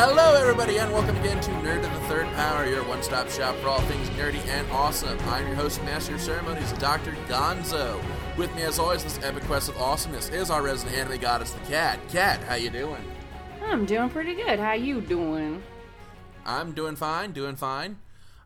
Hello, everybody, and welcome again to Nerd of the Third Power, your one stop shop for all things nerdy and awesome. I'm your host, Master of Ceremonies, Dr. Gonzo. With me, as always, this epic quest of awesomeness is our resident anime goddess, the Cat. Cat, how you doing? I'm doing pretty good. How you doing? I'm doing fine, doing fine.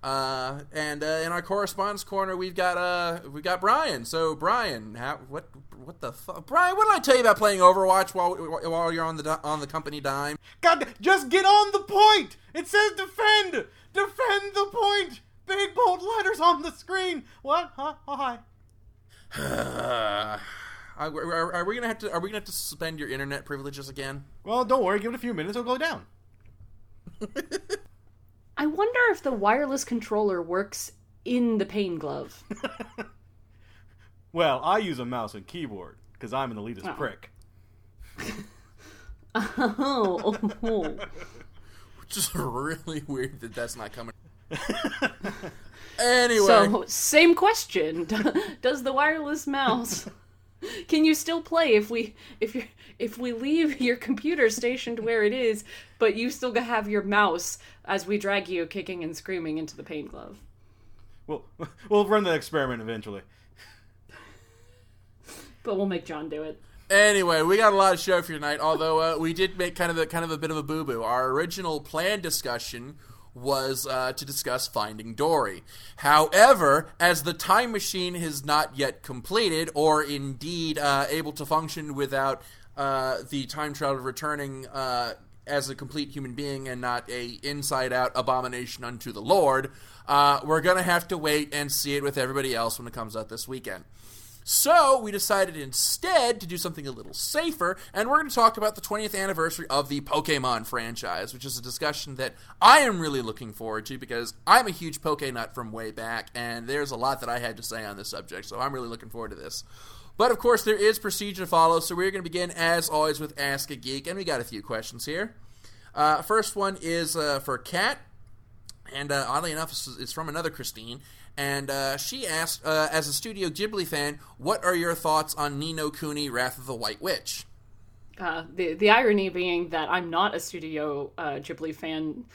Uh, and uh, in our correspondence corner, we've got uh, we've got Bryan. So, Bryan, how, what what the fuck, Bryan? What did I tell you about playing Overwatch while while you're on the on the company dime? God, just get on the point. It says defend, defend the point. Big bold letters on the screen. What? Huh? Oh, hi. are, are, are we gonna have to? Are we gonna have to suspend your internet privileges again? Well, don't worry. Give it a few minutes. It'll go down. I wonder if the wireless controller works in the pain glove. well, I use a mouse and keyboard because I'm an elitist Oh. prick. oh. Which is really weird that that's not coming. anyway, So, same question. Does the wireless mouse can you still play if we if you if we leave your computer stationed where it is, but you still have your mouse as we drag you kicking and screaming into the pain glove? We'll we'll run the experiment eventually. But we'll make John do it. Anyway, we got a lot of show for you tonight. Although uh, we did make kind of a kind of a bit of a boo boo. Our original planned discussion was uh, to discuss Finding Dory. However, as the time machine has not yet completed, or indeed uh, able to function without uh, the time traveler returning. Uh, as a complete human being and not a inside out abomination unto the Lord, uh, we're gonna have to wait and see it with everybody else when it comes out this weekend. So we decided instead to do something a little safer, and we're going to talk about the 20th anniversary of the Pokemon franchise, which is a discussion that I am really looking forward to because I'm a huge Poke nut from way back, and there's a lot that I had to say on this subject, so I'm really looking forward to this. But of course, there is procedure to follow, so we're going to begin as always with Ask a Geek, and we got a few questions here. Uh, first one is uh, for Kat, and uh, oddly enough, it's, from another Christine. And uh, she asked, uh, as a Studio Ghibli fan, what are your thoughts on Ni no Kuni, Wrath of the White Witch? Uh, the the irony being that I'm not a Studio Ghibli fan.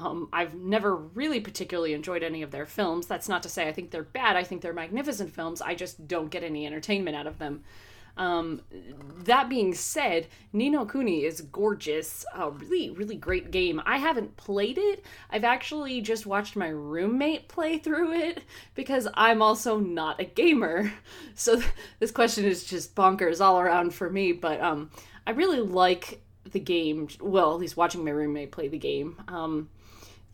Um, I've never really particularly enjoyed any of their films. That's not to say I think they're bad. I think they're magnificent films. I just don't get any entertainment out of them. Um, that being said, Ni no Kuni is gorgeous. A really, really great game. I haven't played it. I've actually just watched my roommate play through it because I'm also not a gamer. So this question is just bonkers all around for me. But um, I really like the game. Well, at least watching my roommate play the game. Um,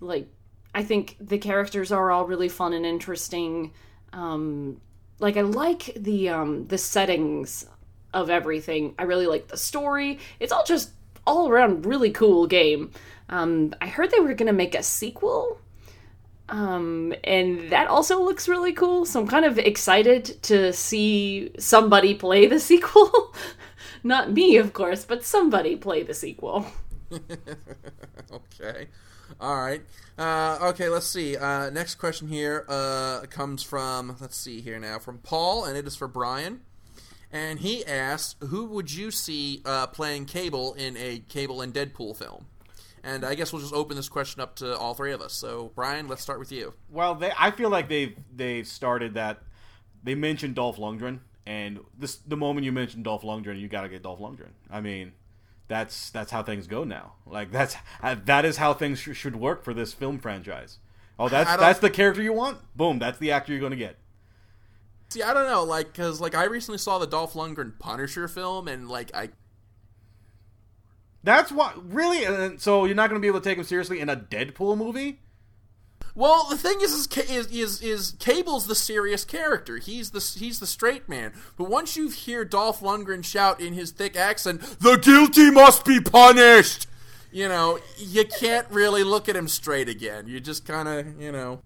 like, I think the characters are all really fun and interesting. Um, like I like the um the settings of everything. I really like the story. It's all just all around really cool game. Um I heard they were to make a sequel. Um and that also looks really cool. So I'm kind of excited to see somebody play the sequel. Not me, of course, but somebody play the sequel. okay. All right. Uh, okay, let's see. Uh, next question here uh, comes from, let's see here now, from Paul, and it is for Bryan. And he asks, who would you see uh, playing Cable in a Cable and Deadpool film? And I guess we'll just open this question up to all three of us. So, Bryan, let's start with you. Well, they I feel like they've they've started that. They mentioned Dolph Lundgren, and this the moment you mentioned Dolph Lundgren, you got to get Dolph Lundgren. I mean, that's that's how things go now. Like that's uh, that is how things sh- should work for this film franchise. Oh, that's that's the character you want. Boom, that's the actor you're going to get. See, I don't know, like, because, like, I recently saw the Dolph Lundgren Punisher film, and, like, I That's what really. So you're not going to be able to take him seriously in a Deadpool movie. Well, the thing is, is, is, is, is Cable's the serious character. He's the he's the straight man. But once you hear Dolph Lundgren shout in his thick accent, "The guilty must be punished," you know, you can't really look at him straight again. You just kind of, you know.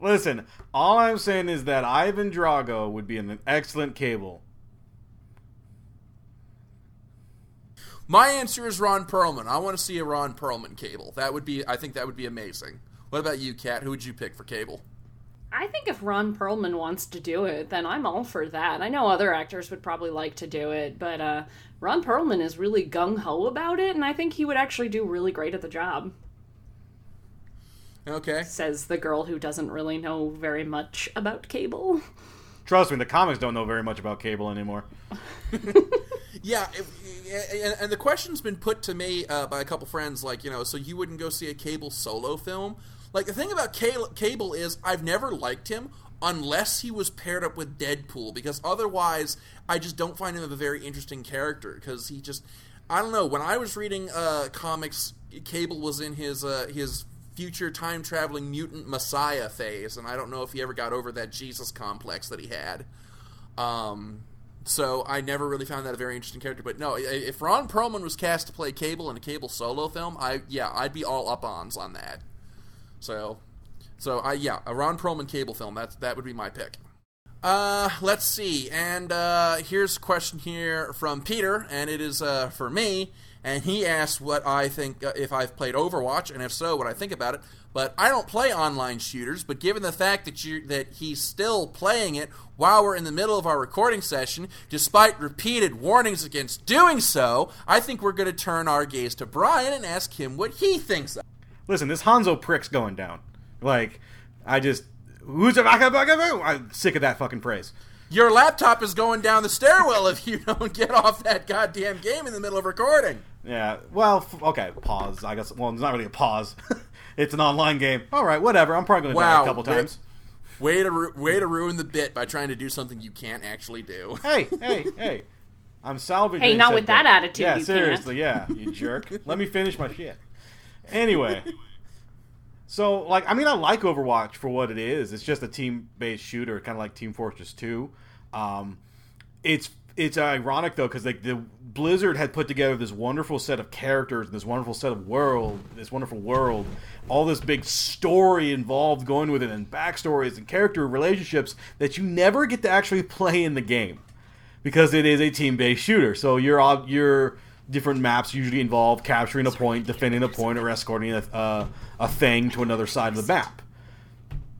Listen, all I'm saying is that Ivan Drago would be an excellent Cable. My answer is Ron Perlman. I want to see a Ron Perlman Cable. That would be, I think, that would be amazing. What about you, Kat? Who would you pick for Cable? I think if Ron Perlman wants to do it, then I'm all for that. I know other actors would probably like to do it, but uh, Ron Perlman is really gung ho about it, and I think he would actually do really great at the job. Okay. Says the girl who doesn't really know very much about cable. Trust me, the comics don't know very much about cable anymore. Yeah, it, and, and the question's been put to me uh, by a couple friends, like you know, so you wouldn't go see a Cable solo film? Like the thing about Cable is, I've never liked him unless he was paired up with Deadpool, because otherwise, I just don't find him a very interesting character. Because he just, I don't know. When I was reading uh, comics, Cable was in his uh, his future time traveling mutant messiah phase, and I don't know if he ever got over that Jesus complex that he had. Um, so I never really found that a very interesting character. But no, if Ron Perlman was cast to play Cable in a Cable solo film, I yeah, I'd be all up ons on that. So, so I yeah, a Ron Perlman Cable film. That that would be my pick. Uh, let's see. And uh, here's a question here from Peter, and it is uh, for me. And he asked what I think uh, if I've played Overwatch, and if so, what I think about it. But I don't play online shooters. But given the fact that you that he's still playing it while we're in the middle of our recording session, despite repeated warnings against doing so, I think we're going to turn our gaze to Bryan and ask him what he thinks. Listen, this Hanzo prick's going down. Like, I just who's a I'm sick of that fucking phrase. Your laptop is going down the stairwell if you don't get off that goddamn game in the middle of recording. Yeah. Well, okay. Pause. I guess. Well, it's not really a pause. it's an online game. All right. Whatever. I'm probably going to wow, die a couple times. Way to ru- way to ruin the bit by trying to do something you can't actually do. hey, hey, hey! I'm salvaging. Hey, not with that attitude. Yeah, seriously. Can't. Yeah, you jerk. Let me finish my shit. Anyway, so like, I mean, I like Overwatch for what it is. It's just a team-based shooter, kind of like Team Fortress Two. Um, it's it's ironic though because like the Blizzard had put together this wonderful set of characters, this wonderful set of world, this wonderful world, all this big story involved going with it, and backstories and character relationships that you never get to actually play in the game because it is a team-based shooter. So your your different maps usually involve capturing a point, defending a point, or escorting a, uh, a thing to another side of the map.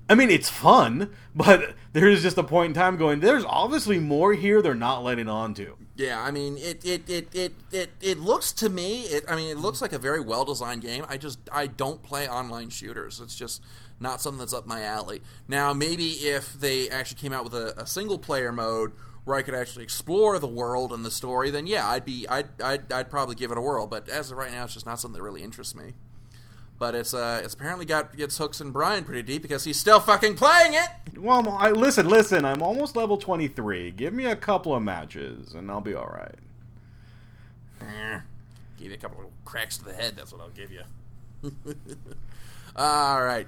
I mean, it's fun, but there is just a point in time going. There's obviously more here they're not letting on to. Yeah, I mean, it it, it, it, it it looks to me. It, I mean, it looks like a very well designed game. I just I don't play online shooters. It's just not something that's up my alley. Now, maybe if they actually came out with a, a single player mode where I could actually explore the world and the story, then yeah, I'd be I'd, I'd I'd probably give it a whirl. But as of right now, it's just not something that really interests me but it's uh, it's apparently got its hooks in Bryan pretty deep because he's still fucking playing it. Well, I, listen, listen. I'm almost level 23. Give me a couple of matches, and I'll be all right. Eh, give you a couple of cracks to the head. That's what I'll give you. all right.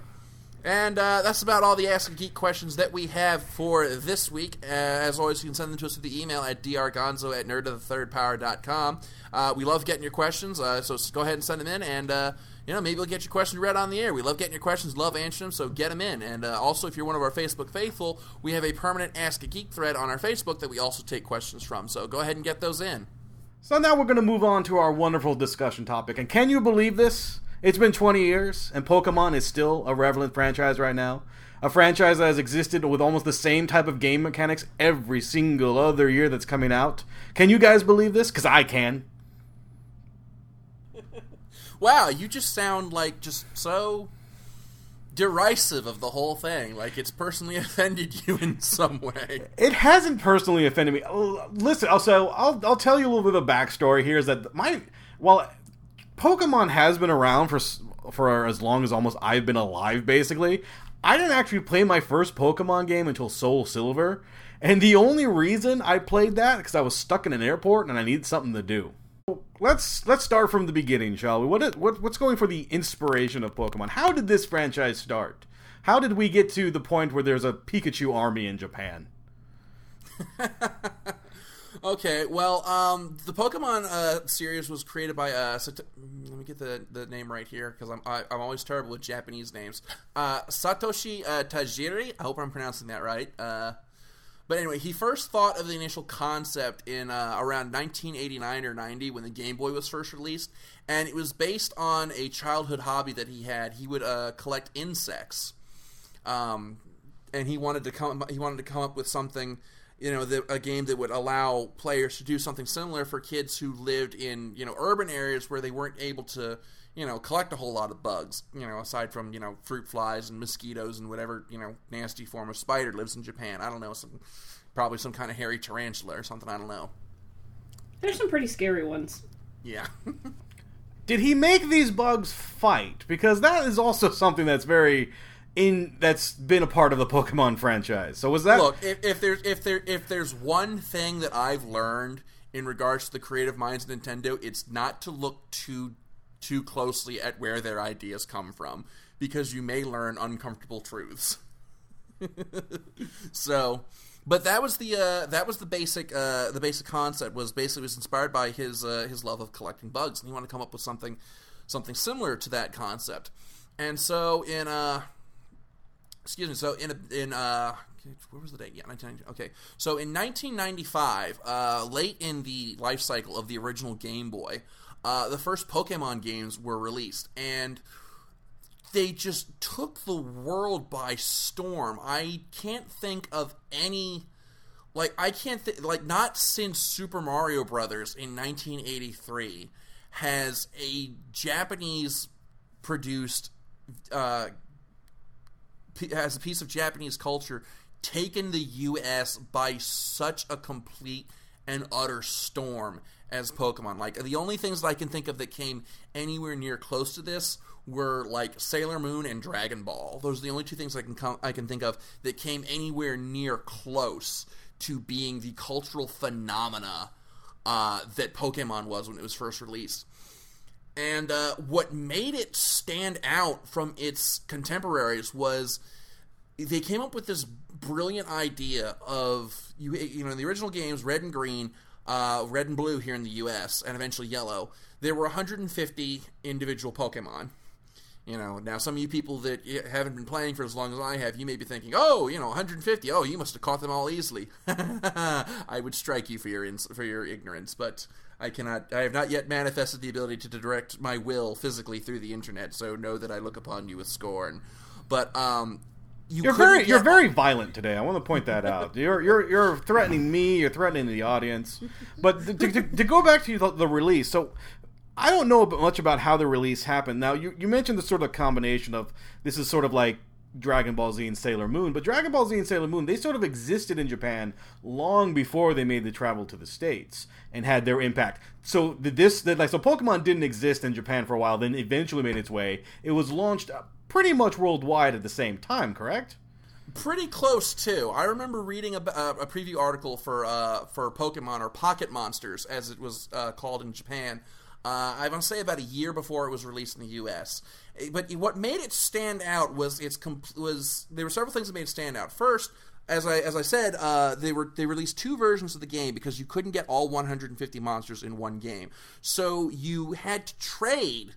And uh, that's about all the Ask a Geek questions that we have for this week. Uh, as always, you can send them to us through the email at drgonzo at nerdofthethirdpower.com. Uh, we love getting your questions, uh, so go ahead and send them in, and uh, you know, maybe we'll get your question read on the air. We love getting your questions, love answering them, so get them in. And uh, also, if you're one of our Facebook faithful, we have a permanent Ask a Geek thread on our Facebook that we also take questions from. So go ahead and get those in. So now we're going to move on to our wonderful discussion topic. And can you believe this? It's been 20 years, and Pokemon is still a relevant franchise right now. A franchise that has existed with almost the same type of game mechanics every single other year that's coming out. Can you guys believe this? Because I can wow, you just sound like just so derisive of the whole thing. Like it's personally offended you in some way. It hasn't personally offended me. Listen, also, I'll I'll tell you a little bit of a backstory here. Is that my well, Pokemon has been around for for as long as almost I've been alive. Basically, I didn't actually play my first Pokemon game until Soul Silver, and the only reason I played that because I was stuck in an airport and I needed something to do. Let's let's start from the beginning, shall we? What, what what's going for the inspiration of Pokemon? How did this franchise start? How did we get to the point where there's a Pikachu army in Japan? okay, well, um, the Pokemon uh, series was created by uh, Sat- let me get the, the name right here because I'm I, am i am always terrible with Japanese names. Uh, Satoshi uh, Tajiri. I hope I'm pronouncing that right. Uh, but anyway, he first thought of the initial concept in uh, around 1989 or 90 when the Game Boy was first released, and it was based on a childhood hobby that he had. He would uh, collect insects. Um, and he wanted to come he wanted to come up with something you know the, a game that would allow players to do something similar for kids who lived in you know urban areas where they weren't able to you know collect a whole lot of bugs you know aside from you know fruit flies and mosquitoes and whatever you know nasty form of spider lives in Japan I don't know some probably some kind of hairy tarantula or something I don't know There's some pretty scary ones. yeah Did he make these bugs fight? Because that is also something that's very in that's been a part of the Pokemon franchise. So was that Look, if, if there's if there if there's one thing that I've learned in regards to the creative minds of Nintendo, it's not to look too too closely at where their ideas come from because you may learn uncomfortable truths. so, but that was the uh, that was the basic uh, the basic concept was basically was inspired by his uh, his love of collecting bugs and he wanted to come up with something something similar to that concept. And so in uh excuse me. So in in uh, where was the date? Yeah, 1990. Okay, so in 1995, uh, late in the life cycle of the original Game Boy, uh, the first Pokemon games were released, and they just took the world by storm. I can't think of any. Like I can't think like not since Super Mario Brothers in 1983 has a Japanese produced uh, as a piece of Japanese culture taken the U.S. by such a complete and utter storm as Pokemon. Like the only things that I can think of that came anywhere near close to this were like Sailor Moon and Dragon Ball. Those are the only two things I can com- I can think of that came anywhere near close to being the cultural phenomena uh, that Pokemon was when it was first released. And uh, what made it stand out from its contemporaries was they came up with this brilliant idea of you you know in the original games red and green uh, red and blue here in the us and eventually yellow there were 150 individual pokemon you know now some of you people that haven't been playing for as long as i have you may be thinking oh you know 150 oh you must have caught them all easily i would strike you for your ins- for your ignorance but I cannot. I have not yet manifested the ability to direct my will physically through the internet. So know that I look upon you with scorn. But um, you You're couldn't very you're very violent today. I want to point that out. You're you're you're threatening me. You're threatening the audience. But to, to, to go back to the, the release, so I don't know much about how the release happened. Now you you mentioned the sort of combination of this is sort of like Dragon Ball Z and Sailor Moon, but Dragon Ball Z and Sailor Moon they sort of existed in Japan long before they made the travel to the states and had their impact. So this like so Pokemon didn't exist in Japan for a while, then eventually made its way. It was launched uh, pretty much worldwide at the same time, correct? pretty close too. I remember reading a, a, a preview article for uh, for Pokemon or Pocket Monsters, as it was uh, called in Japan. Uh, I want to say about a year before it was released in the U.S. Eh, But what made it stand out was its compl- was there were several things that made it stand out. First, as I as I said, uh, they were they released two versions of the game because you couldn't get all 150 monsters in one game, so you had to trade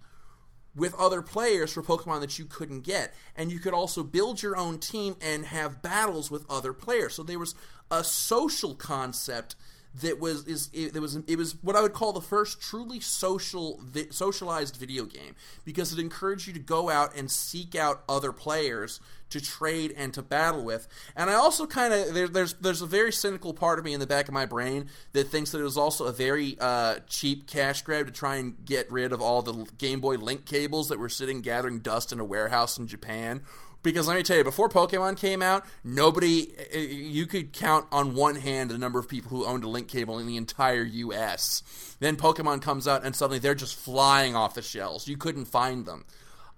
with other players for Pokemon that you couldn't get. And you could also build your own team and have battles with other players. So there was a social concept that was is it, was it was what I would call the first truly social vi- socialized video game because it encouraged you to go out and seek out other players to trade and to battle with. And I also kind of there, there's there's a very cynical part of me in the back of my brain that thinks that it was also a very uh, cheap cash grab to try and get rid of all the Game Boy Link cables that were sitting gathering dust in a warehouse in Japan. Because let me tell you, before Pokemon came out, nobody uh, you could count on one hand the number of people who owned a link cable in the entire U.S. Then Pokemon comes out, and suddenly they're just flying off the shelves. You couldn't find them.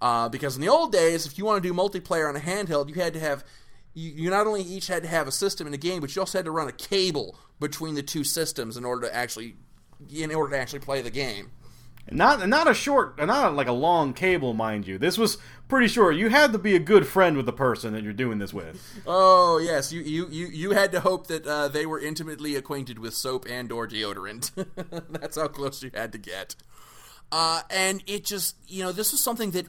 Uh, because in the old days, if you want to do multiplayer on a handheld, you had to have you, not only each had to have a system in a game, but you also had to run a cable between the two systems in order to actually in order to actually play the game. Not not a short, not like a long cable, mind you. This was pretty short. You had to be a good friend with the person that you're doing this with. Oh yes, you you you, you had to hope that uh, they were intimately acquainted with soap and or deodorant. That's how close you had to get. Uh, and it just you know this was something that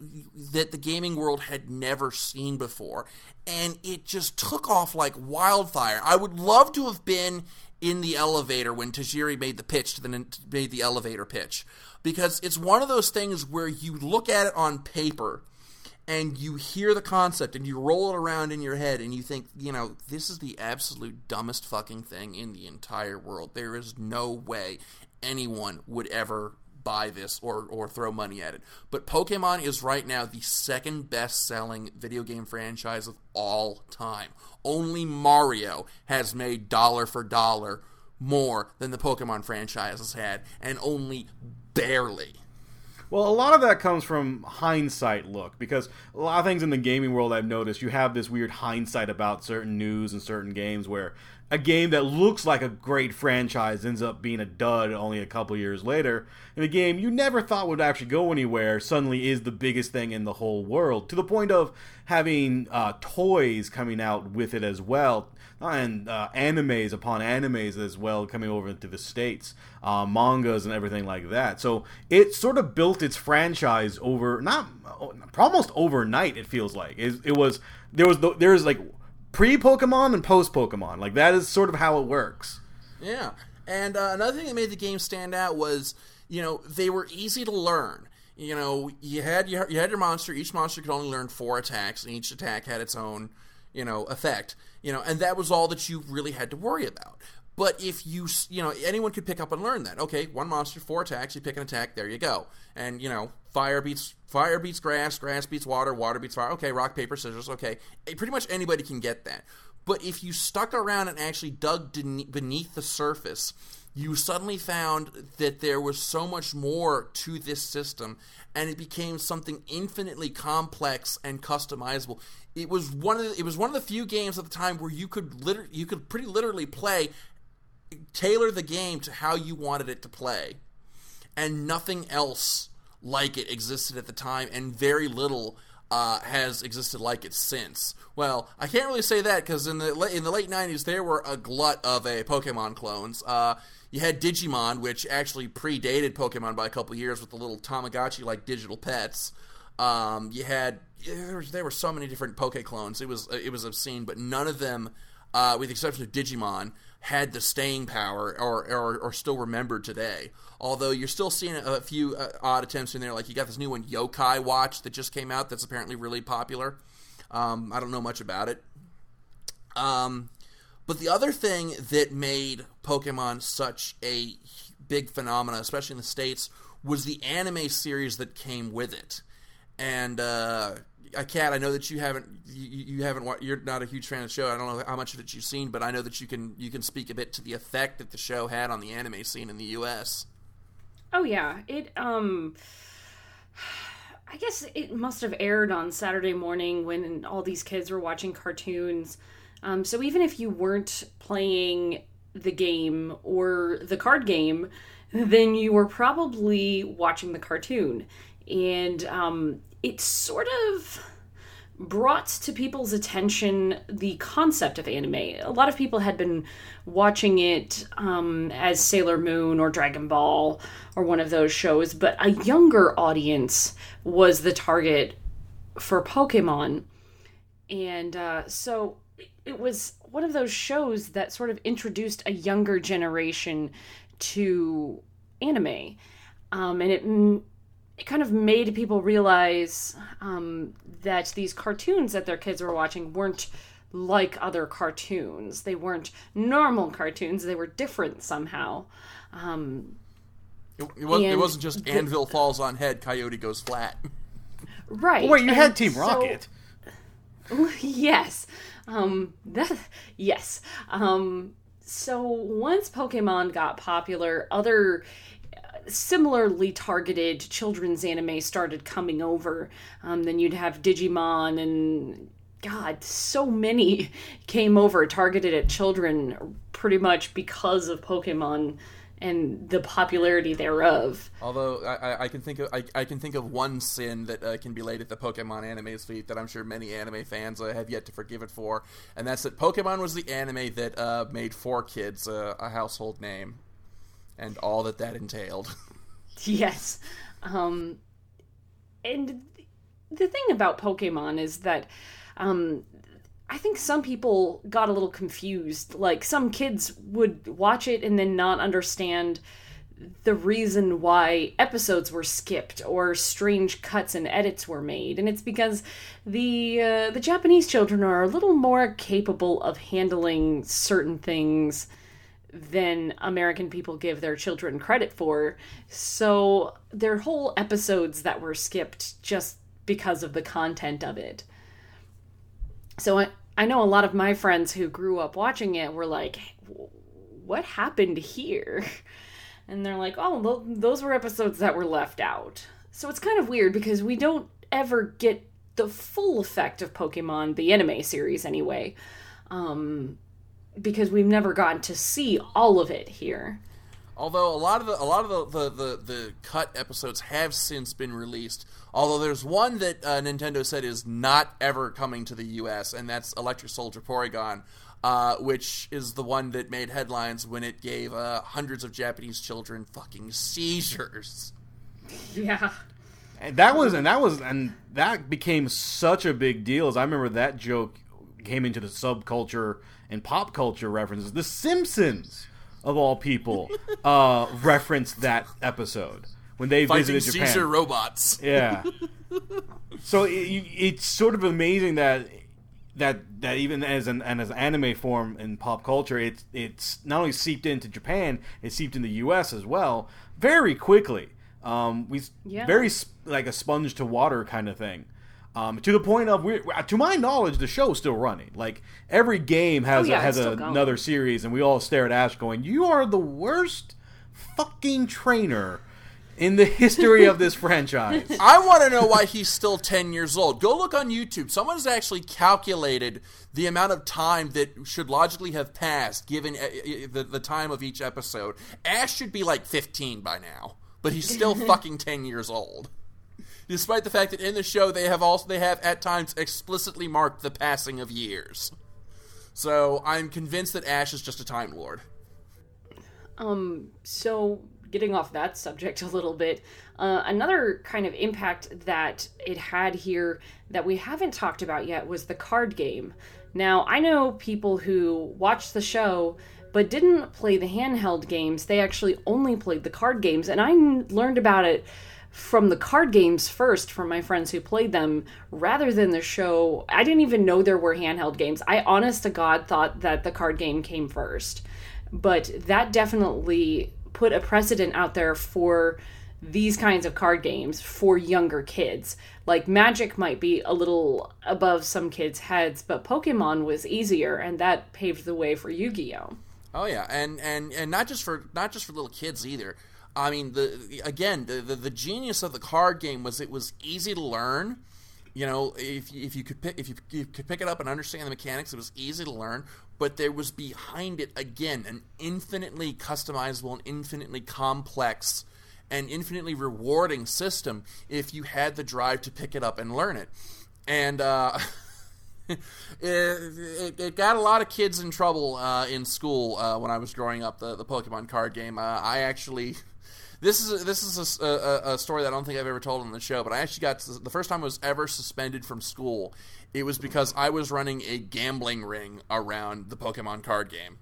that the gaming world had never seen before, and it just took off like wildfire. I would love to have been in the elevator when Tajiri made the pitch to the made the elevator pitch because it's one of those things where you look at it on paper and you hear the concept and you roll it around in your head and you think, you know, this is the absolute dumbest fucking thing in the entire world. There is no way anyone would ever buy this or, or throw money at it. But Pokemon is right now the second best selling video game franchise of all time. Only Mario has made dollar for dollar more than the Pokemon franchise has had, and only barely. Well, a lot of that comes from hindsight look because a lot of things in the gaming world I've noticed you have this weird hindsight about certain news and certain games where a game that looks like a great franchise ends up being a dud only a couple years later, and a game you never thought would actually go anywhere suddenly is the biggest thing in the whole world, to the point of having uh, toys coming out with it as well, and uh, animes upon animes as well coming over into the states, uh, mangas and everything like that. So it sort of built its franchise over not almost overnight. It feels like it, it was there was the, like pre Pokemon and post Pokemon. Like that is sort of how it works. Yeah, and uh, another thing that made the game stand out was you know they were easy to learn. You know, you had your, you had your monster. Each monster could only learn four attacks, and each attack had its own you know effect. You know, and that was all that you really had to worry about. But if you, you know, anyone could pick up and learn that. Okay, one monster, four attacks. You pick an attack. There you go. And you know, fire beats fire beats grass, grass beats water, water beats fire. Okay, rock paper scissors. Okay, pretty much anybody can get that. But if you stuck around and actually dug beneath the surface, you suddenly found that there was so much more to this system, and it became something infinitely complex and customizable. It was one of the, it was one of the few games at the time where you could liter- you could pretty literally play tailor the game to how you wanted it to play. And nothing else like it existed at the time, and very little uh, has existed like it since. Well, I can't really say that because in the in the late '90s there were a glut of a Pokemon clones. Uh, you had Digimon, which actually predated Pokemon by a couple years with the little Tamagotchi-like digital pets. Um, you had there, were so many different Poke clones. It was it was obscene, but none of them, uh, with the exception of Digimon, had the staying power or, or, or still remembered today. Although you're still seeing a, few uh, odd attempts in there, like you got this new one, Yokai Watch, that just came out that's apparently really popular. Um, I don't know much about it. Um, but the other thing that made Pokemon such a big phenomenon, especially in the States, was the anime series that came with it. And uh, I Kat, I know that you haven't you, you haven't you're not a huge fan of the show. I don't know how much of it you've seen, but I know that you can you can speak a bit to the effect that the show had on the anime scene in the U.S. Oh yeah, it um. I guess it must have aired on Saturday morning when all these kids were watching cartoons. Um, so even if you weren't playing the game or the card game, then you were probably watching the cartoon. And um, it sort of brought to people's attention the concept of anime. A lot of people had been watching it um, as Sailor Moon or Dragon Ball or one of those shows, but a younger audience was the target for Pokemon. And uh, so it was one of those shows that sort of introduced a younger generation to anime. Um, and it it kind of made people realize um, that these cartoons that their kids were watching weren't like other cartoons. They weren't normal cartoons. They were different somehow. Um, it, it, was, not just the, Anvil falls on head, Coyote goes flat. Right. wait, you and had Team Rocket. So, yes. Um, that, yes. Um, so once Pokemon got popular, other similarly targeted children's anime started coming over. Um, then you'd have Digimon and God, so many came over targeted at children pretty much because of Pokemon and the popularity thereof. Although I, I can think of I, I, can think of one sin that uh, can be laid at the Pokemon anime's feet that I'm sure many anime fans uh, have yet to forgive it for, and that's that Pokemon was the anime that uh, made 4Kids a household name and all that that entailed. yes. Um, and the thing about Pokemon is that um, I think some people got a little confused. Like some kids would watch it and then not understand the reason why episodes were skipped or strange cuts and edits were made, and it's because the uh, the Japanese children are a little more capable of handling certain things than American people give their children credit for. So there are whole episodes that were skipped just because of the content of it. So I, I know a lot of my friends who grew up watching it were like, what happened here? And they're like, oh, those were episodes that were left out. So it's kind of weird because we don't ever get the full effect of Pokemon, the anime series anyway. Um, because we've never gotten to see all of it here. Although a lot of the a lot of the, the, the, the cut episodes have since been released. Although there's one that uh, Nintendo said is not ever coming to the U.S. and that's Electric Soldier Porygon, uh, which is the one that made headlines when it gave uh, hundreds of Japanese children fucking seizures. Yeah. And that was and that was and that became such a big deal as I remember that joke came into the subculture and pop culture references. The Simpsons, of all people, uh, referenced that episode when they Fighting visited Japan. Seizure robots. Yeah. so it, it's sort of amazing that that that even as an as anime form in pop culture, it's it's not only seeped into Japan, it seeped in the U.S. as well very quickly. Um, we yeah. very like a sponge to water kind of thing. Um, to the point of, we to my knowledge, the show's still running. Like every game has oh, yeah, a, has a, another series, and we all stare at Ash, going, "You are the worst fucking trainer." in the history of this franchise. I want to know why he's still 10 years old. Go look on YouTube. Someone has actually calculated the amount of time that should logically have passed given uh, uh, the, the time of each episode. Ash should be like 15 by now, but he's still fucking 10 years old despite the fact that in the show they have also they have at times explicitly marked the passing of years. So I'm convinced that Ash is just a Time Lord. Um. So getting off that subject a little bit, uh, another kind of impact that it had here that we haven't talked about yet was the card game. Now I know people who watched the show but didn't play the handheld games. They actually only played the card games, and I learned about it from the card games first from my friends who played them rather than the show. I didn't even know there were handheld games. I honest to God thought that the card game came first. But that definitely put a precedent out there for these kinds of card games for younger kids. Like Magic might be a little above some kids' heads, but Pokemon was easier and that paved the way for Yu-Gi-Oh. Oh yeah, and and and not just for not just for little kids either. I mean, the again, the, the, the genius of the card game was it was easy to learn. You know, if if you could pick if you, you could pick it up and understand the mechanics, it was easy to learn. But there was behind it again an infinitely customizable and infinitely complex and infinitely rewarding system if you had the drive to pick it up and learn it. And uh, it, it, it, got a lot of kids in trouble uh, in school uh, when I was growing up. The the Pokemon card game. Uh, I actually this is a, this is a, a, a, story that I don't think I've ever told on the show, but I actually got the first time I was ever suspended from school. It was because I was running a gambling ring around the Pokemon card game.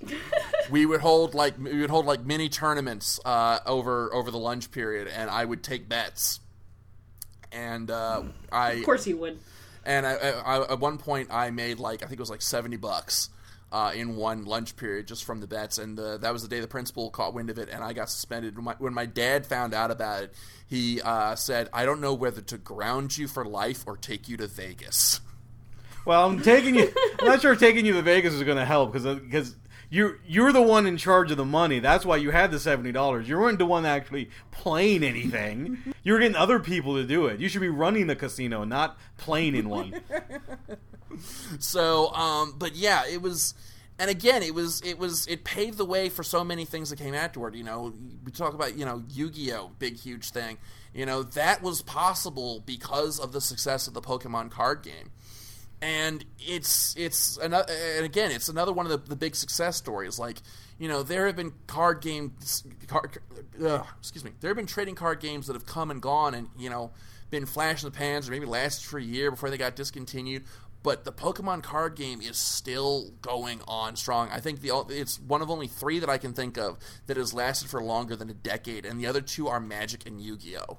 we would hold like we would hold like mini tournaments uh, over over the lunch period, and I would take bets. And uh, I, of course, you would. And I, I, at one point, I made like I think it was like seventy bucks uh, in one lunch period just from the bets, and uh, that was the day the principal caught wind of it, and I got suspended. When my, when my dad found out about it, he uh, said, "I don't know whether to ground you for life or take you to Vegas." Well, I'm taking you. I'm not sure taking you to Vegas is going to help because because you're you're the one in charge of the money. That's why you had the seventy dollars. You weren't the one actually playing anything. You were getting other people to do it. You should be running the casino, not playing in one. So, um, but yeah, it was, and again, it was, it was, it paved the way for so many things that came afterward. You know, we talk about, you know, Yu-Gi-Oh, big huge thing. You know, that was possible because of the success of the Pokemon card game. And it's it's another and again it's another one of the, the big success stories. Like you know there have been card games, card, uh, excuse me, there have been trading card games that have come and gone, and you know been flash in the pans or maybe lasted for a year before they got discontinued. But the Pokemon card game is still going on strong. I think the it's one of only three that I can think of that has lasted for longer than a decade, and the other two are Magic and Yu Gi Oh.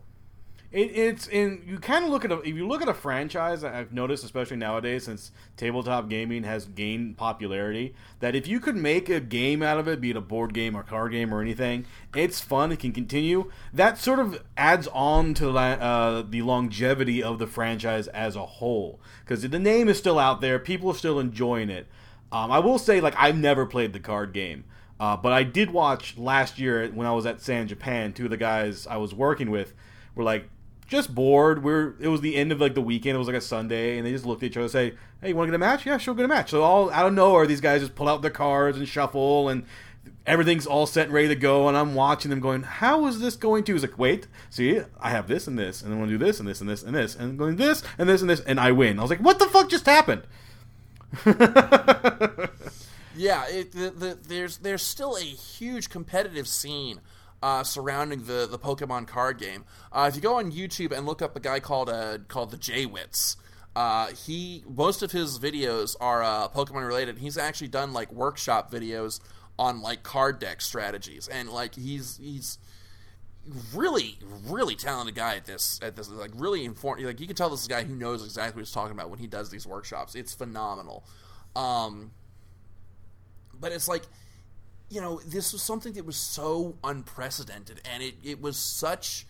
It, it's in you kind of look at a if you look at a franchise I've noticed especially nowadays since tabletop gaming has gained popularity that if you could make a game out of it be it a board game or card game or anything it's fun it can continue. That sort of adds on to uh, the longevity of the franchise as a whole because the name is still out there people are still enjoying it. Um, I will say like I've never played the card game uh, but I did watch last year when I was at San Japan two of the guys I was working with were like just bored. We're it was the end of like the weekend. It was like a Sunday, and they just looked at each other and say, "Hey, you want to get a match? Yeah, sure, get a match." So all out of nowhere, these guys just pull out their cards and shuffle, and everything's all set and ready to go. And I'm watching them going, "How is this going to?" He's like, "Wait, see, I have this and this, and I want to do this and this and this and this, and I'm going this and this and this, and I win." I was like, "What the fuck just happened?" yeah, it, the, the, there's there's still a huge competitive scene uh, surrounding the the Pokemon card game. Uh, if you go on YouTube and look up a guy called uh, called the JWittz, uh, he most of his videos are uh, Pokemon related. He's actually done like workshop videos on like card deck strategies, and like he's he's really really talented guy at this at this like really informed like you can tell this guy who knows exactly what he's talking about when he does these workshops it's phenomenal um but it's like you know, this was something that was so unprecedented, and it, it was such.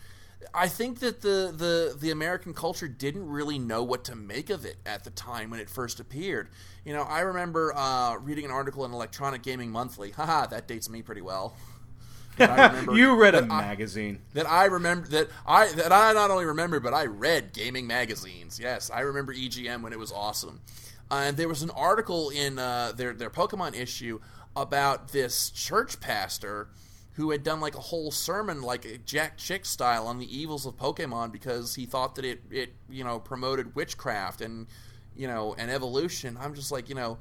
I think that the, the, the American culture didn't really know what to make of it at the time when it first appeared. You know, I remember uh, reading an article in Electronic Gaming Monthly. Haha, that dates me pretty well. you read a magazine I, that I remember that I that I not only remember but I read gaming magazines. Yes, I remember EGM when it was awesome. Uh, and there was an article in uh, their their Pokemon issue about this church pastor who had done like a whole sermon like Jack Chick style on the evils of Pokemon because he thought that it it you know promoted witchcraft and you know and evolution. I'm just like you know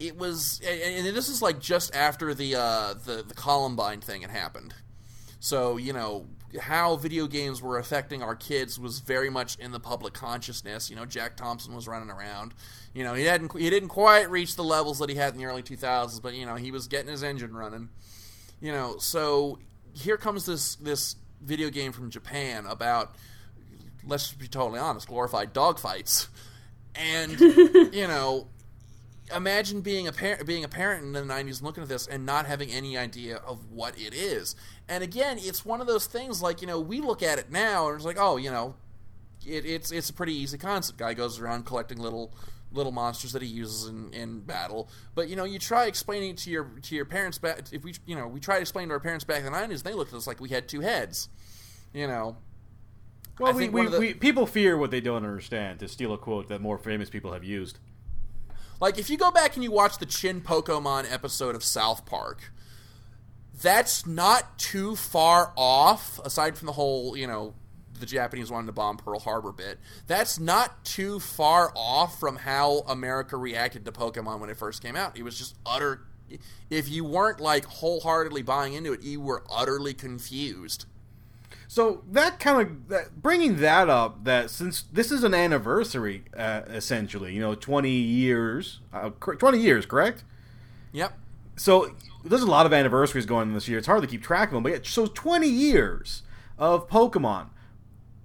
it was and, this is like just after the uh, the the Columbine thing had happened. So you know how video games were affecting our kids was very much in the public consciousness. You know, Jack Thompson was running around. You know, he hadn't he didn't quite reach the levels that he had in the early 2000s, but you know, he was getting his engine running. You know, so here comes this this video game from Japan about let's be totally honest, glorified dogfights. And you know, imagine being a parent being a parent in the 90s looking at this and not having any idea of what it is and again it's one of those things like you know we look at it now and it's like oh you know it, it's it's a pretty easy concept. Guy goes around collecting little little monsters that he uses in, in battle. But you know you try explaining to your to your parents back if we you know we try to explain to our parents back in the 90s they looked at us like we had two heads you know? Well, we, we, the, we, people fear what they don't understand. To steal a quote that more famous people have used, like if you go back and you watch the Chinpokomon episode of South Park, that's not too far off. Aside from the whole, you know, the Japanese wanting to bomb Pearl Harbor bit, that's not too far off from how America reacted to Pokemon when it first came out. It was just utter. If you weren't like wholeheartedly buying into it, you were utterly confused. So that kind of that, bringing that up, that since this is an anniversary, uh, essentially, you know, twenty years, uh, twenty years, correct? Yep. So there's a lot of anniversaries going on this year. It's hard to keep track of them, but yeah, so twenty years of Pokemon.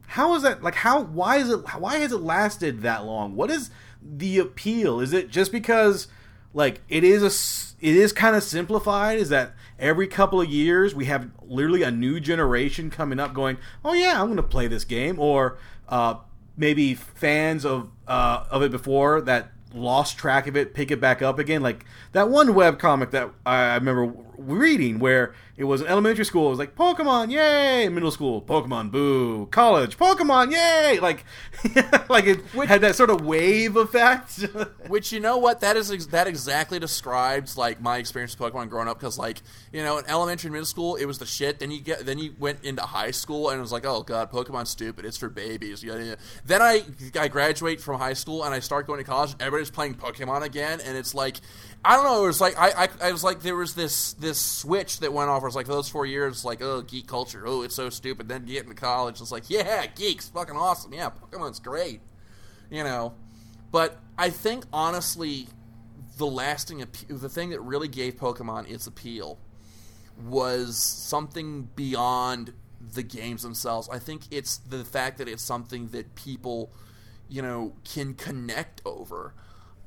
How is that? Like, how? Why is it? Why has it lasted that long? What is the appeal? Is it just because, like, it is a, it is kind of simplified? Is that every couple of years we have literally a new generation coming up going, oh yeah, I'm going to play this game, or uh, maybe fans of uh, of it before that lost track of it pick it back up again. Like that one web comic that I remember reading where it was an elementary school. It was like Pokemon, yay! Middle school, Pokemon, boo! College, Pokemon, yay! Like, like it which, had that sort of wave effect. which you know what that is that exactly describes like my experience with Pokemon growing up because like you know in elementary and middle school it was the shit. Then you get then you went into high school and it was like oh god Pokemon's stupid. It's for babies. Yeah, yeah. Then I I graduate from high school and I start going to college. And everybody's playing Pokemon again and it's like I don't know. It was like I, I, I was like there was this this switch that went off. Where was like those four years, like oh geek culture, oh it's so stupid. Then you get into college, it's like yeah, geeks, fucking awesome. Yeah, Pokemon's great, you know. But I think honestly, the lasting the thing that really gave Pokemon its appeal was something beyond the games themselves. I think it's the fact that it's something that people, you know, can connect over.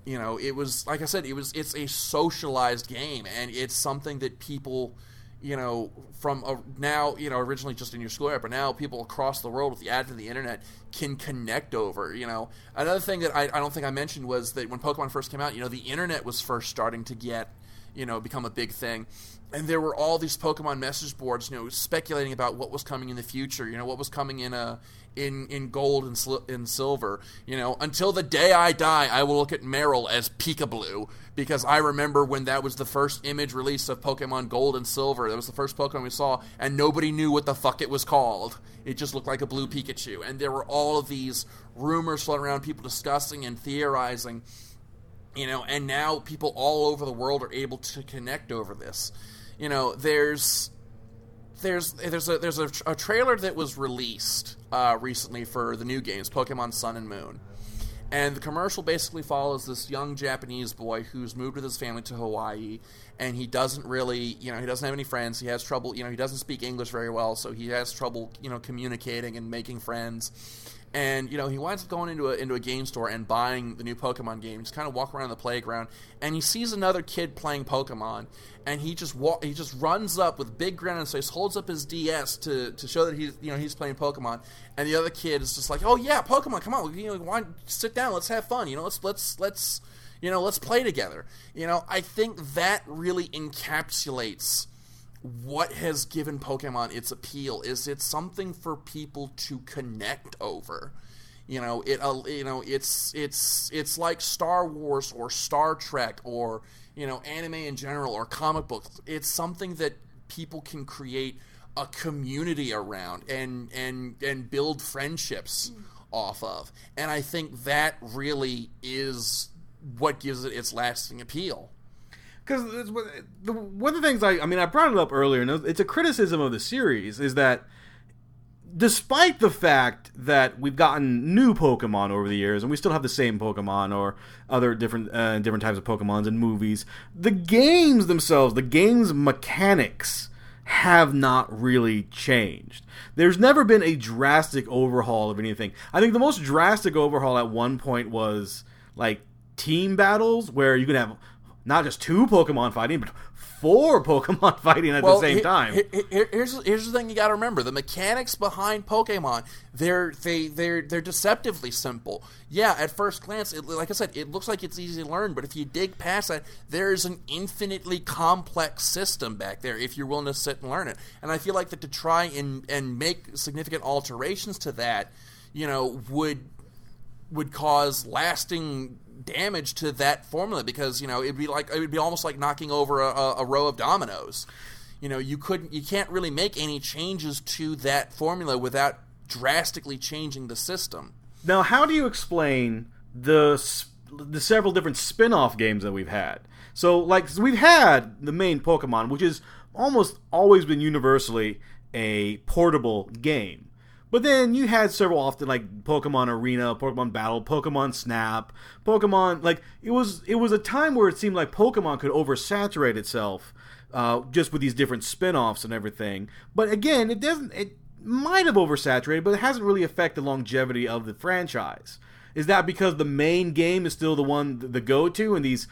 You know, it was like I said, it was it's a socialized game, and it's something that people, you know, from a, now you know originally just in your school but now people across the world with the advent of the internet can connect over. You know, another thing that I, I don't think I mentioned was that when Pokemon first came out, you know, the internet was first starting to get, you know, become a big thing and there were all these Pokemon message boards, you know, speculating about what was coming in the future. You know, what was coming in a in in gold and in silver. You know, until the day I die, I will look at Marill as Pikablu because I remember when that was the first image release of Pokemon Gold and Silver. That was the first Pokemon we saw, and nobody knew what the fuck it was called. It just looked like a blue Pikachu, and there were all of these rumors floating around, people discussing and theorizing. You know, and now people all over the world are able to connect over this you know, there's there's there's a there's a, a trailer that was released uh, recently for the new games, Pokemon Sun and Moon, and the commercial basically follows this young Japanese boy who's moved with his family to Hawaii, and he doesn't really, you know, he doesn't have any friends. He has trouble, you know, he doesn't speak English very well, so he has trouble, you know, communicating and making friends and you know he winds up going into a into a game store and buying the new Pokemon game. He's kind of walking around the playground, and he sees another kid playing Pokemon, and he just walk, he just runs up with big grin on his face, holds up his DS to, to show that he's you know he's playing Pokemon, and the other kid is just like, oh yeah, Pokemon, come on, you know, why sit down, let's have fun, you know, let's let's let's you know let's play together. You know, I think that really encapsulates what has given Pokemon its appeal is it's something for people to connect over. You know, it uh, you know, it's it's it's like Star Wars or Star Trek or, you know, anime in general or comic books. It's something that people can create a community around and and and build friendships mm. off of. And I think that really is what gives it its lasting appeal because one of the things I, I mean, I brought it up earlier, and it's a criticism of the series is that despite the fact that we've gotten new Pokemon over the years, and we still have the same Pokemon or other different uh, different types of Pokemons in movies, the games themselves, the game's mechanics have not really changed. There's never been a drastic overhaul of anything. I think the most drastic overhaul at one point was like team battles where you can have not just two Pokemon fighting, but four Pokemon fighting at well, the same time. Here, here's here's the thing you got to remember: the mechanics behind Pokemon they're they they're they're deceptively simple. Yeah, at first glance, it, like I said, it looks like it's easy to learn, but if you dig past that, there is an infinitely complex system back there if you're willing to sit and learn it. And I feel like that to try and and make significant alterations to that, you know, would would cause lasting damage to that formula because you know it'd be like it would be almost like knocking over a, a row of dominoes. You know, you couldn't, you can't really make any changes to that formula without drastically changing the system. Now, how do you explain the the several different spin-off games that we've had? So, like we've had the main Pokemon, which has almost always been universally a portable game. But then you had several often like Pokemon Arena, Pokemon Battle, Pokemon Snap, Pokemon like it was it was a time where it seemed like Pokemon could oversaturate itself uh, just with these different spin-offs and everything. But again, it doesn't it might have oversaturated, but it hasn't really affected the longevity of the franchise. Is that because the main game is still the one the go-to and these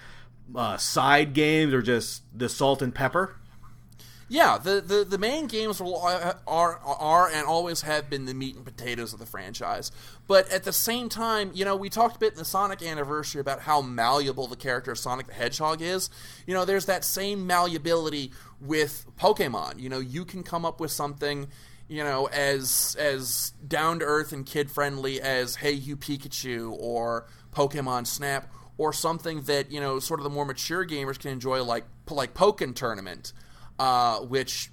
uh, side games are just the salt and pepper? Yeah, the, the, the main games are, uh, are are and always have been the meat and potatoes of the franchise. But at the same time, you know, we talked a bit in the Sonic anniversary about how malleable the character of Sonic the Hedgehog is. You know, there's that same malleability with Pokemon. You know, you can come up with something you know, as as down to earth and kid friendly as Hey You Pikachu or Pokemon Snap, or something that you know, sort of the more mature gamers can enjoy, like like Pokken Tournament, uh, which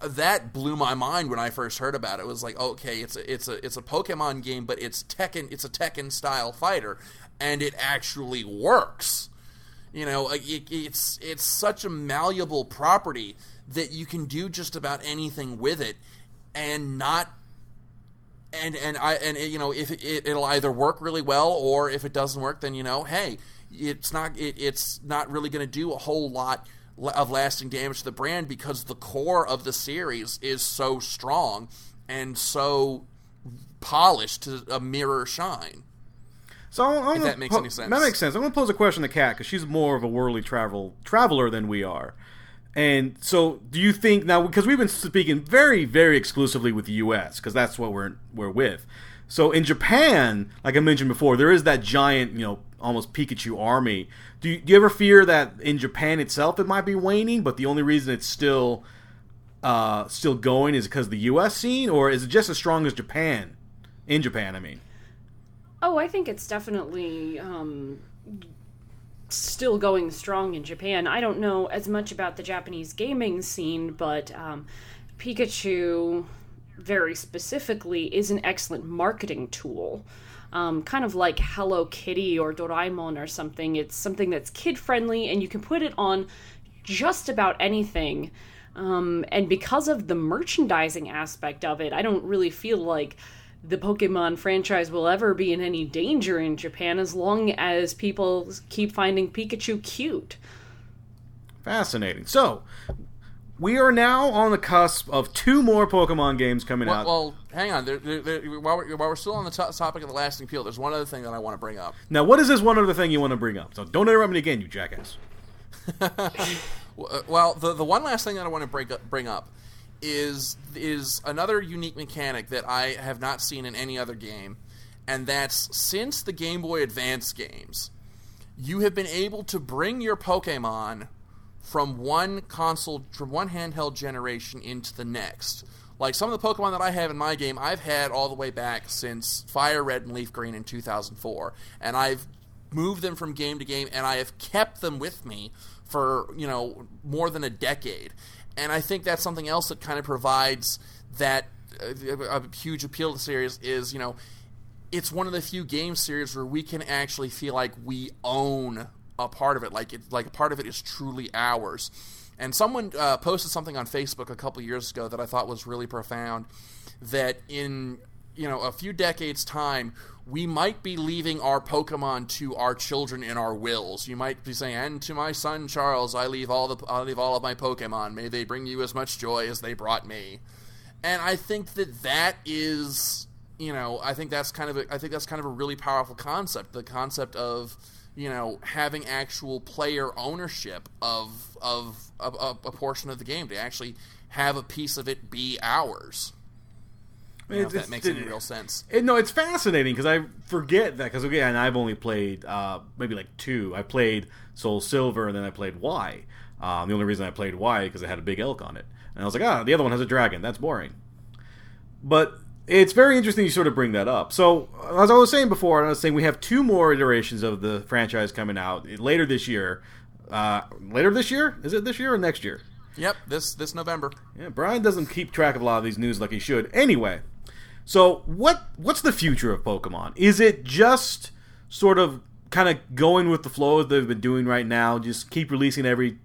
that blew my mind when I first heard about it. it. was like, okay, it's a it's a it's a Pokemon game, but it's Tekken it's a Tekken style fighter, and it actually works. You know, it, it's it's such a malleable property that you can do just about anything with it, and not and and I and it, you know if it, it'll either work really well or if it doesn't work, then you know, hey, it's not it, it's not really going to do a whole lot of lasting damage to the brand because the core of the series is so strong and so polished to a mirror shine. So I'm, I'm if that makes po- any sense. That makes sense. I'm going to pose a question to Kat because she's more of a worldly travel traveler than we are. And so, do you think now because we've been speaking very, very exclusively with the U.S. because that's what we're we're with. So in Japan, like I mentioned before, there is that giant, you know, almost Pikachu army. Do you, do you ever fear that in Japan itself it might be waning, but the only reason it's still uh, still going is because the U.S. scene, or is it just as strong as Japan? In Japan, I mean. Oh, I think it's definitely um, still going strong in Japan. I don't know as much about the Japanese gaming scene, but um, Pikachu, very specifically, is an excellent marketing tool. Um, kind of like Hello Kitty or Doraemon or something. It's something that's kid friendly and you can put it on just about anything. Um, and because of the merchandising aspect of it, I don't really feel like the Pokemon franchise will ever be in any danger in Japan as long as people keep finding Pikachu cute. Fascinating. So, we are now on the cusp of two more Pokemon games coming Well, out. well hang on. There, there, there, while, we're, while we're still on the to- topic of the lasting appeal, there's one other thing that I want to bring up. now, what is this one other thing you want to bring up? So, don't interrupt me again, you jackass. Uh, well, the the one last thing that I want to bring up, bring up is is another unique mechanic that I have not seen in any other game, and that's since the Game Boy Advance games, you have been able to bring your Pokemon from one console from one handheld generation into the next. Like some of the Pokemon that I have in my game, I've had all the way back since Fire Red and Leaf Green in 2004, and I've moved them from game to game, and I have kept them with me for you know more than a decade. And I think that's something else that kind of provides that uh, a huge appeal to the series is you know it's one of the few game series where we can actually feel like we own a part of it, like it, like part of it is truly ours. And someone uh, posted something on Facebook a couple years ago that I thought was really profound. That in you know a few decades time we might be leaving our pokemon to our children in our wills you might be saying and to my son charles i leave all the i leave all of my pokemon may they bring you as much joy as they brought me and i think that that is you know i think that's kind of a, i think that's kind of a really powerful concept the concept of you know having actual player ownership of of, a portion of the game to actually have a piece of it be ours you know, that makes any real sense. It, no, it's fascinating because I forget that because again I've only played uh, maybe like two. I played Soul Silver and then I played Y. Um, the only reason I played Y because it had a big elk on it, and I was like, ah, the other one has a dragon. That's boring. But it's very interesting you sort of bring that up. So as I was saying before, I was saying we have two more iterations of the franchise coming out later this year. Uh, later this year? Is it this year or next year? Yep, this this November. Yeah, Bryan doesn't keep track of a lot of these news like he should. Anyway, so what what's the future of Pokemon? Is it just sort of kind of going with the flow that they've been doing right now? Just keep releasing every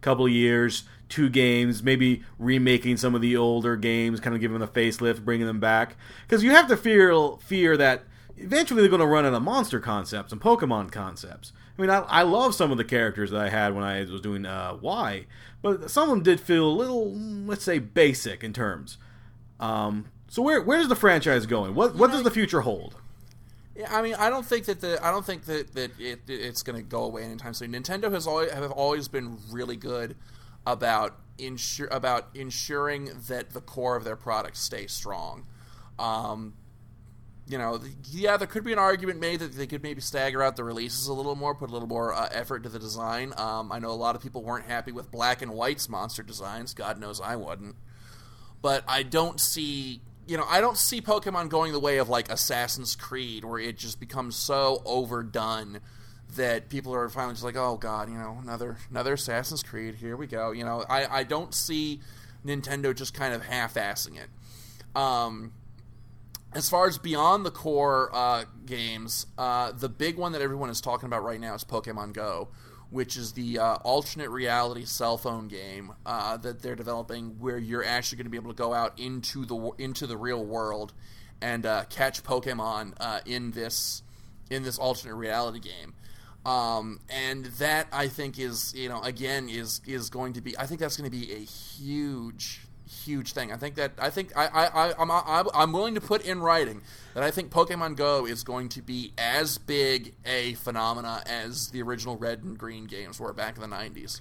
couple of years, two games, maybe remaking some of the older games, kind of giving them a facelift, bringing them back. Because you have to fear fear that eventually they're going to run out of monster concepts and Pokemon concepts. I mean, I, I love some of the characters that I had when I was doing uh, Y, but some of them did feel a little, let's say, basic in terms. Um, so where where's the franchise going? What what does the future hold? Yeah, I mean, I don't think that the I don't think that that it, it's going to go away anytime soon. Nintendo has always have always been really good about insure about ensuring that the core of their product stays strong. Um, you know, yeah, there could be an argument made that they could maybe stagger out the releases a little more, put a little more uh, effort to the design. Um, I know a lot of people weren't happy with Black and White's monster designs. God knows I wouldn't. But I don't see, you know, I don't see Pokemon going the way of like Assassin's Creed, where it just becomes so overdone that people are finally just like, oh god, you know, another another Assassin's Creed. Here we go. You know, I I don't see Nintendo just kind of half-assing it. Um, as far as beyond the core uh, games, uh, the big one that everyone is talking about right now is Pokemon Go, which is the uh, alternate reality cell phone game uh, that they're developing, where you're actually going to be able to go out into the into the real world and uh, catch Pokemon uh, in this in this alternate reality game. Um, and that I think is you know again is is going to be I think that's going to be a huge huge thing. I think that I think I, I, I I'm I'm willing to put in writing that I think Pokemon Go is going to be as big a phenomena as the original Red and Green games were back in the '90s.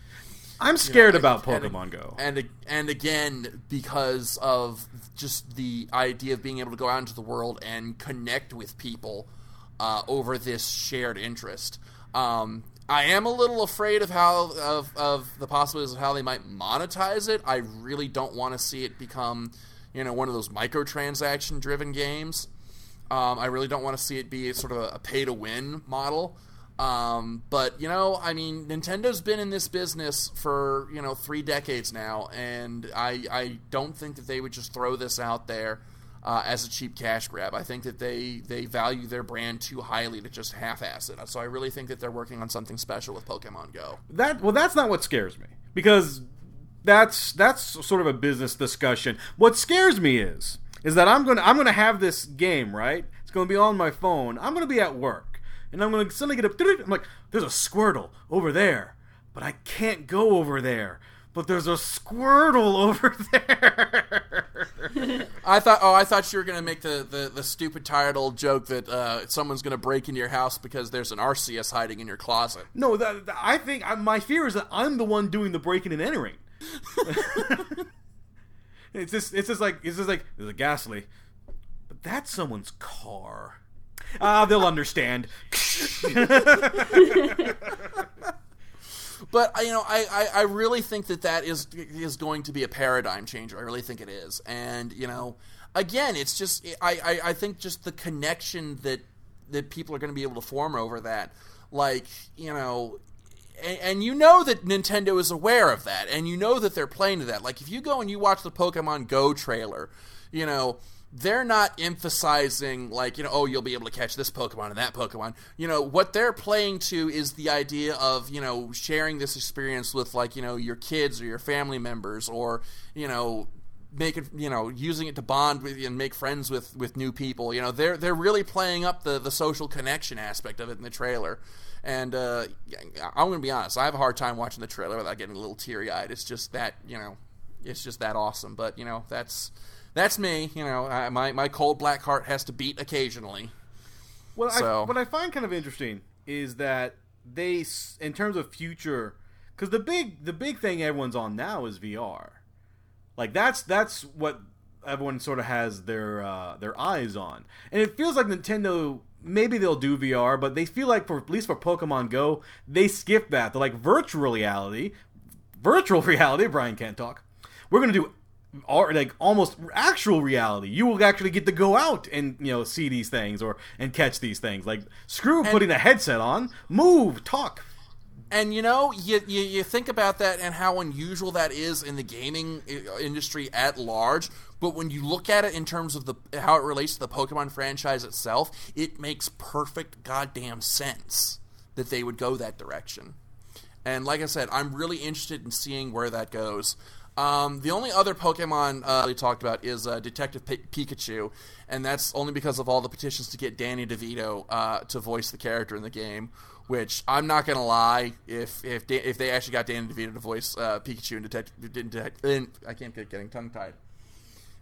I'm scared You know, about and- Pokemon Go. and and again because of just the idea of being able to go out into the world and connect with people uh, over this shared interest. Um, I am a little afraid of how of, of the possibilities of how they might monetize it. I really don't want to see it become, you know, one of those microtransaction driven games. Um, I really don't want to see it be sort of a, pay to win model. Um, but you know, I mean, Nintendo's been in this business for you know three decades now, and I I don't think that they would just throw this out there uh, as a cheap cash grab. I think that they they value their brand too highly to just half-ass it. So I really think that they're working on something special with Pokemon Go. That well, that's not what scares me because that's that's sort of a business discussion. What scares me is is that I'm gonna I'm gonna have this game right. It's gonna be on my phone. I'm gonna be at work, and I'm gonna suddenly get a. I'm like, there's a Squirtle over there, but I can't go over there. But there's a Squirtle over there. I thought, oh, I thought you were gonna make the, the, the stupid, tired old joke that uh, someone's gonna break into your house because there's an Arceus hiding in your closet. no, that, that- I think I, my fear is that I'm the one doing the breaking and entering. It's just, it's just like, it's just like, there's a Gastly, but that's someone's car. Ah, they'll understand. But uh, you know, I, I, I really think that that is is going to be a paradigm changer. I really think it is, and you know, again, it's just I, I, I think just the connection that that people are going to be able to form over that, like you know. And, and you know that Nintendo is aware of that, and you know that they're playing to that. Like if you go and you watch the Pokemon Go trailer, you know they're not emphasizing like you know oh you'll be able to catch this pokemon and that pokemon. You know what they're playing to is the idea of you know sharing this experience with like you know your kids or your family members or you know making you know using it to bond with and make friends with with new people. You know they're they're really playing up the the social connection aspect of it in the trailer. And uh, i'm gonna be honest i have a hard time watching the trailer without getting a little teary-eyed. It's just that you know it's just that awesome. But you know that's that's me. You know, I, my my cold black heart has to beat occasionally. Well, So- I, what I find kind of interesting is that they, in terms of future, because the big the big thing everyone's on now is VR. Like that's that's what everyone sort of has their uh, their eyes on, and it feels like Nintendo. Maybe they'll do VR, but they feel like for at least for Pokemon Go, they skip that. They're like virtual reality, virtual reality. Bryan can't talk. We're gonna do or like almost actual reality. You will actually get to go out and you know see these things or and catch these things. Like screw putting a headset on, move, talk. And you know, you, you you think about that and how unusual that is in the gaming industry at large. But when you look at it in terms of the how it relates to the Pokemon franchise itself, it makes perfect goddamn sense that they would go that direction. And like I said, I'm really interested in seeing where that goes. Um, the only other Pokemon uh, we talked about is uh, Detective Pi- Pikachu, and that's only because of all the petitions to get Danny DeVito uh, to voice the character in the game. Which I'm not gonna lie, if if da- if they actually got Danny DeVito to voice uh, Pikachu in Detective, Detect- I can't get getting tongue tied.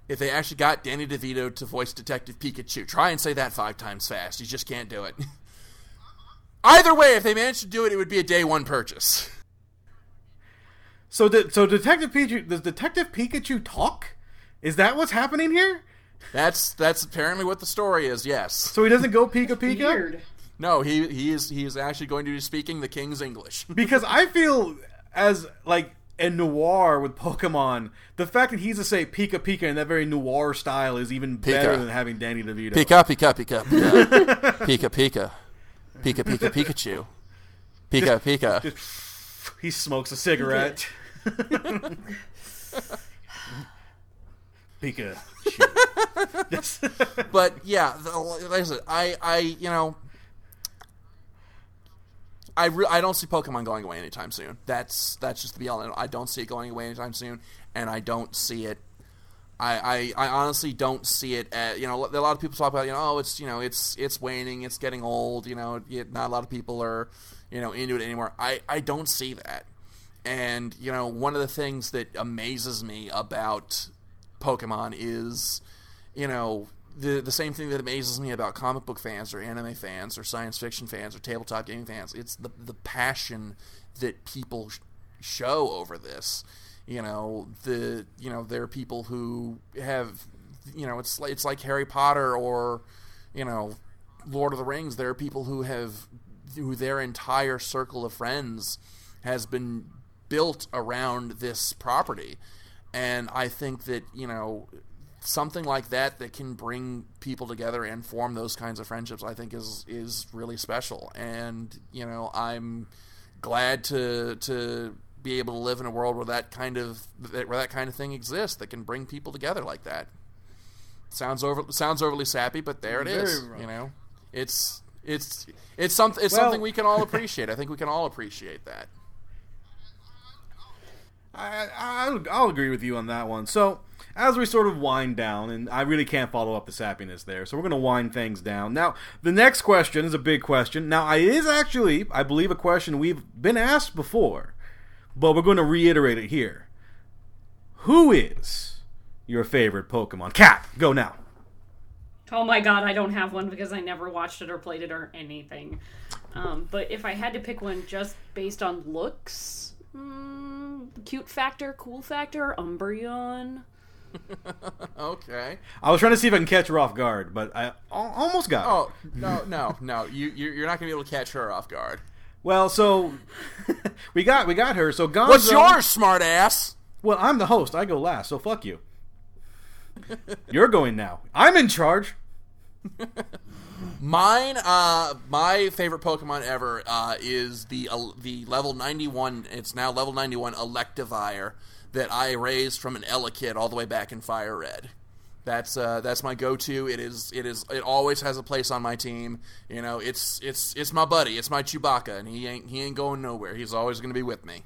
If they actually got Danny DeVito to voice Detective Pikachu, try and say that five times fast. You just can't do it. Either way, if they managed to do it, it would be a day one purchase. So, de- so Detective Pikachu does Detective Pikachu talk? Is that what's happening here? That's that's apparently what the story is. Yes. So he doesn't go Pika Pika Weird. No, he he is he is actually going to be speaking the king's English. because I feel as like in noir with Pokemon, the fact that he's to say Pika Pika in that very noir style is even better than having Danny DeVito. Pika pika pika pika pika pika pika pika Pikachu pika pika. He smokes a cigarette. Pika. Yes. But yeah, like I said, I I you know. I, re- I don't see Pokemon going away anytime soon. That's that's just the all. I don't see it going away anytime soon, and I don't see it I, I, I honestly don't see it at you know a lot of people talk about you know oh it's you know it's it's waning it's getting old you know not a lot of people are you know into it anymore I, I don't see that and you know one of the things that amazes me about Pokemon is you know the the same thing that amazes me about comic book fans or anime fans or science fiction fans or tabletop gaming fans it's the the passion that people sh- show over this. You know the you know there are people who have you know it's it's like Harry Potter or you know Lord of the Rings. There are people who have who their entire circle of friends has been built around this property and I think that you know something like that that can bring people together and form those kinds of friendships I think is is really special and you know I'm glad to to be able to live in a world where that kind of where that kind of thing exists that can bring people together like that. Sounds over sounds overly sappy, but there it is. Very You know, it's it's it's something it's well, something we can all appreciate. I think we can all appreciate that. I, I I'll agree with you on that one. So as we sort of wind down, and I really can't follow up the sappiness there, so we're going to wind things down. Now, the next question is a big question. Now, it is actually, I believe, a question we've been asked before but we're going to reiterate it here. Who is your favorite Pokemon? Cat, go now. Oh my god, I don't have one because I never watched it or played it or anything. Um, but if I had to pick one just based on looks, mm, cute factor, cool factor, Umbreon. okay. I was trying to see if I can catch her off guard, but I almost got. Oh no, no, no! You you're not gonna be able to catch her off guard. Well, so we got we got her. So Gonzo. What's yours, smartass? Well, I'm the host. I go last, so fuck you. You're going now. I'm in charge. Mine, uh, my favorite Pokemon ever uh, is the uh, the level 91. It's now level 91 Electivire that I raised from an Elekid all the way back in Fire Red. That's uh, that's my go-to. It is it is it always has a place on my team. You know, it's it's it's my buddy. It's my Chewbacca, and he ain't he ain't going nowhere. He's always going to be with me.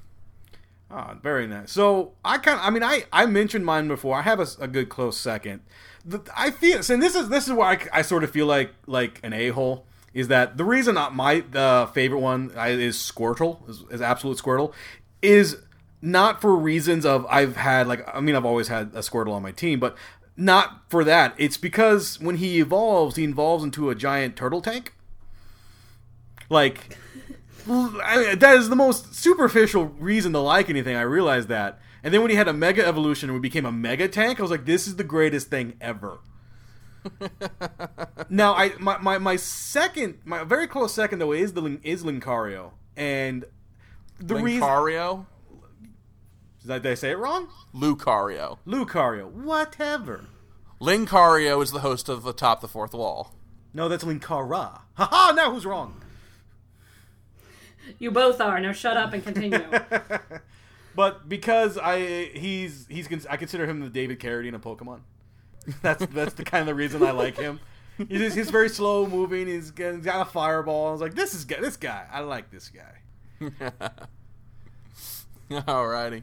Ah, oh, very nice. So I kind of, I mean, I I mentioned mine before. I have a, a good close second. The, I feel, and this is this is why I, I sort of feel like like an a hole is that the reason not my uh, favorite one is Squirtle is, is absolute Squirtle is not for reasons of I've had like I mean I've always had a Squirtle on my team, but not for that. It's because when he evolves, he evolves into a giant turtle tank. Like, that is the most superficial reason to like anything. I realize that. And then when he had a mega evolution and we became a mega tank, I was like, this is the greatest thing ever. now, I my, my, my second, my very close second though is the is Lincario, and the Lincario. reason did I say it wrong? Lucario. Lucario. Whatever. Lincario is the host of Atop the Fourth Wall. No, that's Linkara. Haha, now who's wrong? You both are. Now shut up and continue. but because I he's he's I consider him the David Carradine of Pokemon. That's that's the kind of reason I like him. He's, he's very slow moving. He's got, he's got a fireball. I was like, this is this guy. I like this guy. Alrighty.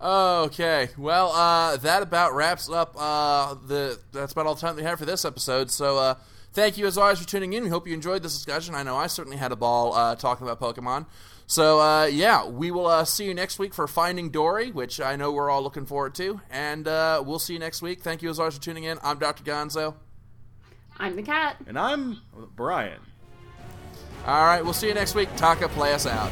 Okay, well, uh, that about wraps up uh, the. That's about all the time we have for this episode. So, uh, thank you as always for tuning in. We hope you enjoyed this discussion. I know I certainly had a ball uh, talking about Pokemon. So, uh, yeah, we will uh, see you next week for Finding Dory, which I know we're all looking forward to. And we'll see you next week. Thank you as always for tuning in. I'm Dr. Gonzo. I'm the cat. And I'm Bryan. All right, we'll see you next week. Taka, play us out.